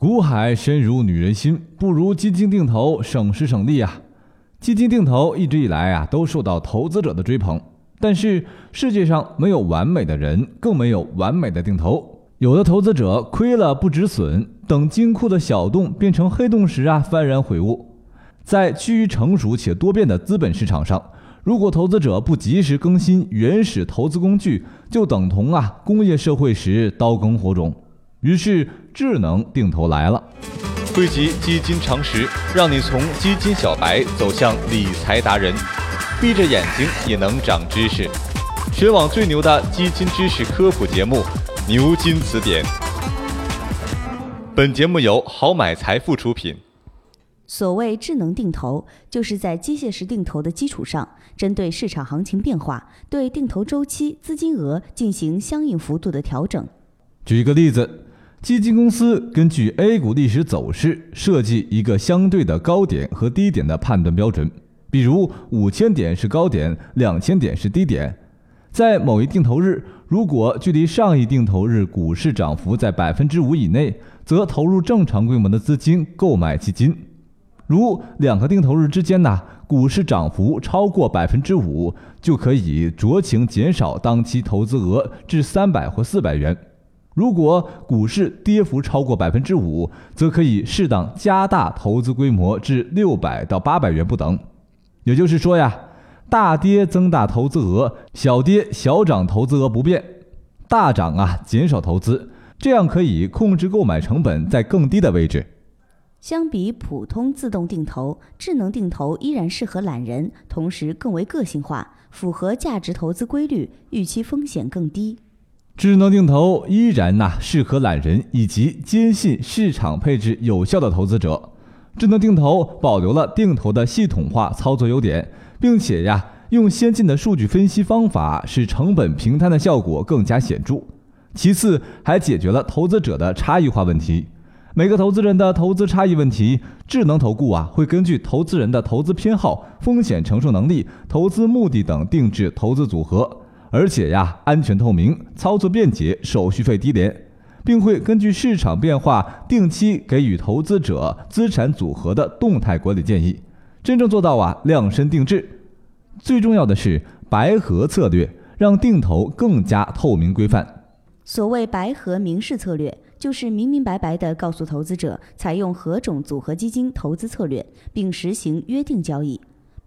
股海深如女人心，不如基金定投省时省力啊！基金定投一直以来啊都受到投资者的追捧，但是世界上没有完美的人，更没有完美的定投。有的投资者亏了不止损，等金库的小洞变成黑洞时啊幡然悔悟。在趋于成熟且多变的资本市场上，如果投资者不及时更新原始投资工具，就等同啊工业社会时刀耕火种。于是，智能定投来了，汇集基金常识，让你从基金小白走向理财达人，闭着眼睛也能长知识。全网最牛的基金知识科普节目《牛津词典》。本节目由好买财富出品。所谓智能定投，就是在机械式定投的基础上，针对市场行情变化，对定投周期、资金额进行相应幅度的调整。举一个例子。基金公司根据 A 股历史走势设计一个相对的高点和低点的判断标准，比如五千点是高点，两千点是低点。在某一定投日，如果距离上一定投日股市涨幅在百分之五以内，则投入正常规模的资金购买基金；如两个定投日之间呢，股市涨幅超过百分之五，就可以酌情减少当期投资额至三百或四百元。如果股市跌幅超过百分之五，则可以适当加大投资规模至六百到八百元不等。也就是说呀，大跌增大投资额，小跌小涨投资额不变，大涨啊减少投资，这样可以控制购买成本在更低的位置。相比普通自动定投，智能定投依然适合懒人，同时更为个性化，符合价值投资规律，预期风险更低。智能定投依然呐适合懒人以及坚信市场配置有效的投资者。智能定投保留了定投的系统化操作优点，并且呀用先进的数据分析方法，使成本平摊的效果更加显著。其次，还解决了投资者的差异化问题。每个投资人的投资差异问题，智能投顾啊会根据投资人的投资偏好、风险承受能力、投资目的等定制投资组合。而且呀，安全透明，操作便捷，手续费低廉，并会根据市场变化定期给予投资者资产组合的动态管理建议，真正做到啊量身定制。最重要的是白盒策略，让定投更加透明规范。所谓白盒明示策略，就是明明白白地告诉投资者采用何种组合基金投资策略，并实行约定交易。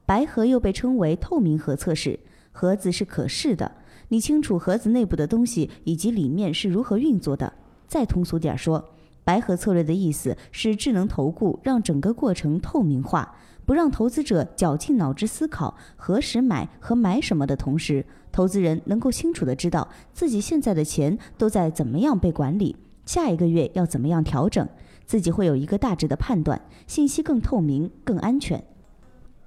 白盒又被称为透明盒测试。盒子是可视的，你清楚盒子内部的东西以及里面是如何运作的。再通俗点说，白盒策略的意思是智能投顾让整个过程透明化，不让投资者绞尽脑汁思考何时买和买什么的同时，投资人能够清楚的知道自己现在的钱都在怎么样被管理，下一个月要怎么样调整，自己会有一个大致的判断，信息更透明、更安全。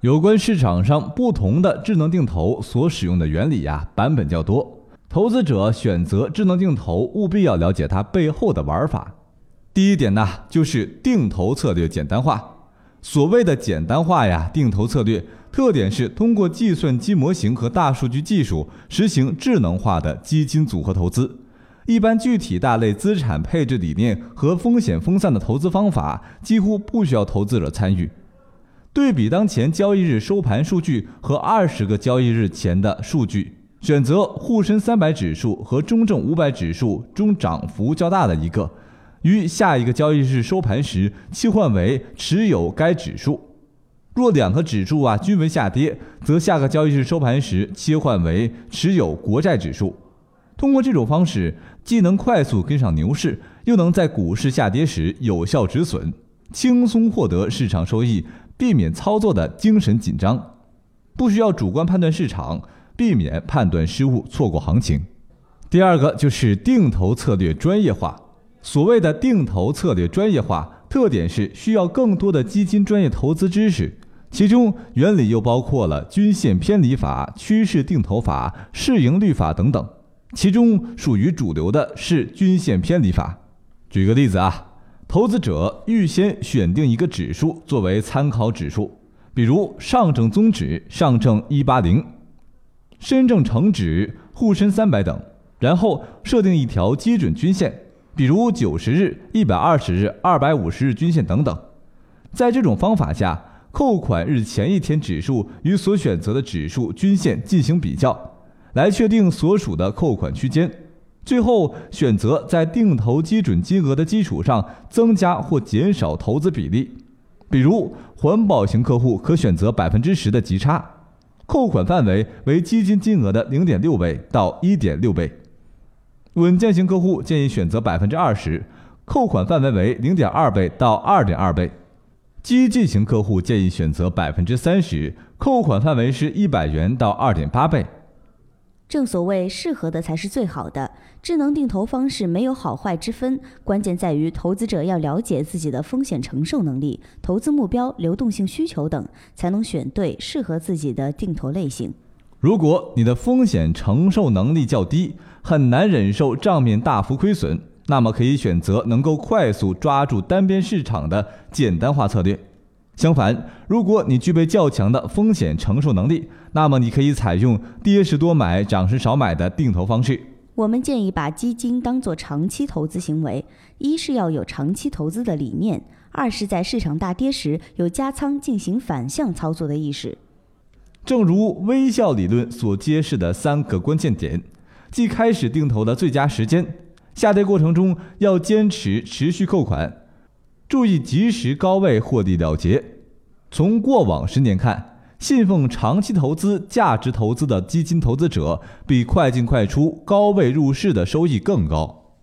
有关市场上不同的智能定投所使用的原理呀，版本较多。投资者选择智能定投，务必要了解它背后的玩法。第一点呢，就是定投策略简单化。所谓的简单化呀，定投策略特点是通过计算机模型和大数据技术，实行智能化的基金组合投资。一般具体大类资产配置理念和风险分散的投资方法，几乎不需要投资者参与。对比当前交易日收盘数据和二十个交易日前的数据，选择沪深三百指数和中证五百指数中涨幅较大的一个，于下一个交易日收盘时切换为持有该指数。若两个指数啊均为下跌，则下个交易日收盘时切换为持有国债指数。通过这种方式，既能快速跟上牛市，又能在股市下跌时有效止损，轻松获得市场收益。避免操作的精神紧张，不需要主观判断市场，避免判断失误错过行情。第二个就是定投策略专业化。所谓的定投策略专业化，特点是需要更多的基金专业投资知识，其中原理又包括了均线偏离法、趋势定投法、市盈率法等等。其中属于主流的是均线偏离法。举个例子啊。投资者预先选定一个指数作为参考指数，比如上证综指、上证一八零、深证成指、沪深三百等，然后设定一条基准均线，比如九十日、一百二十日、二百五十日均线等等。在这种方法下，扣款日前一天指数与所选择的指数均线进行比较，来确定所属的扣款区间。最后选择在定投基准金额的基础上增加或减少投资比例。比如环保型客户可选择百分之十的极差，扣款范围为基金金额的零点六倍到一点六倍。稳健型客户建议选择百分之二十，扣款范围为零点二倍到二点二倍。激进型客户建议选择百分之三十，扣款范围是一百元到二点八倍。正所谓适合的才是最好的，智能定投方式没有好坏之分，关键在于投资者要了解自己的风险承受能力、投资目标、流动性需求等，才能选对适合自己的定投类型。如果你的风险承受能力较低，很难忍受账面大幅亏损，那么可以选择能够快速抓住单边市场的简单化策略。相反，如果你具备较强的风险承受能力，那么你可以采用跌时多买、涨时少买的定投方式。我们建议把基金当作长期投资行为，一是要有长期投资的理念，二是在市场大跌时有加仓进行反向操作的意识。正如微笑理论所揭示的三个关键点，即开始定投的最佳时间，下跌过程中要坚持持续扣款，注意及时高位获利了结。从过往十年看，信奉长期投资、价值投资的基金投资者，比快进快出、高位入市的收益更高。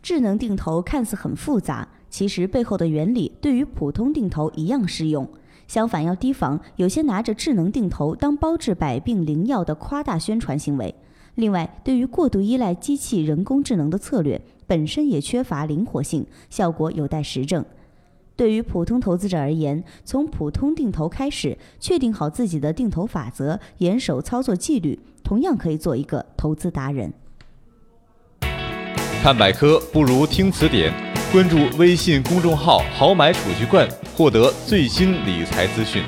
智能定投看似很复杂，其实背后的原理对于普通定投一样适用。相反，要提防有些拿着智能定投当包治百病灵药的夸大宣传行为。另外，对于过度依赖机器人工智能的策略，本身也缺乏灵活性，效果有待实证。对于普通投资者而言，从普通定投开始，确定好自己的定投法则，严守操作纪律，同样可以做一个投资达人。看百科不如听词典。关注微信公众号“好买储蓄罐”，获得最新理财资讯。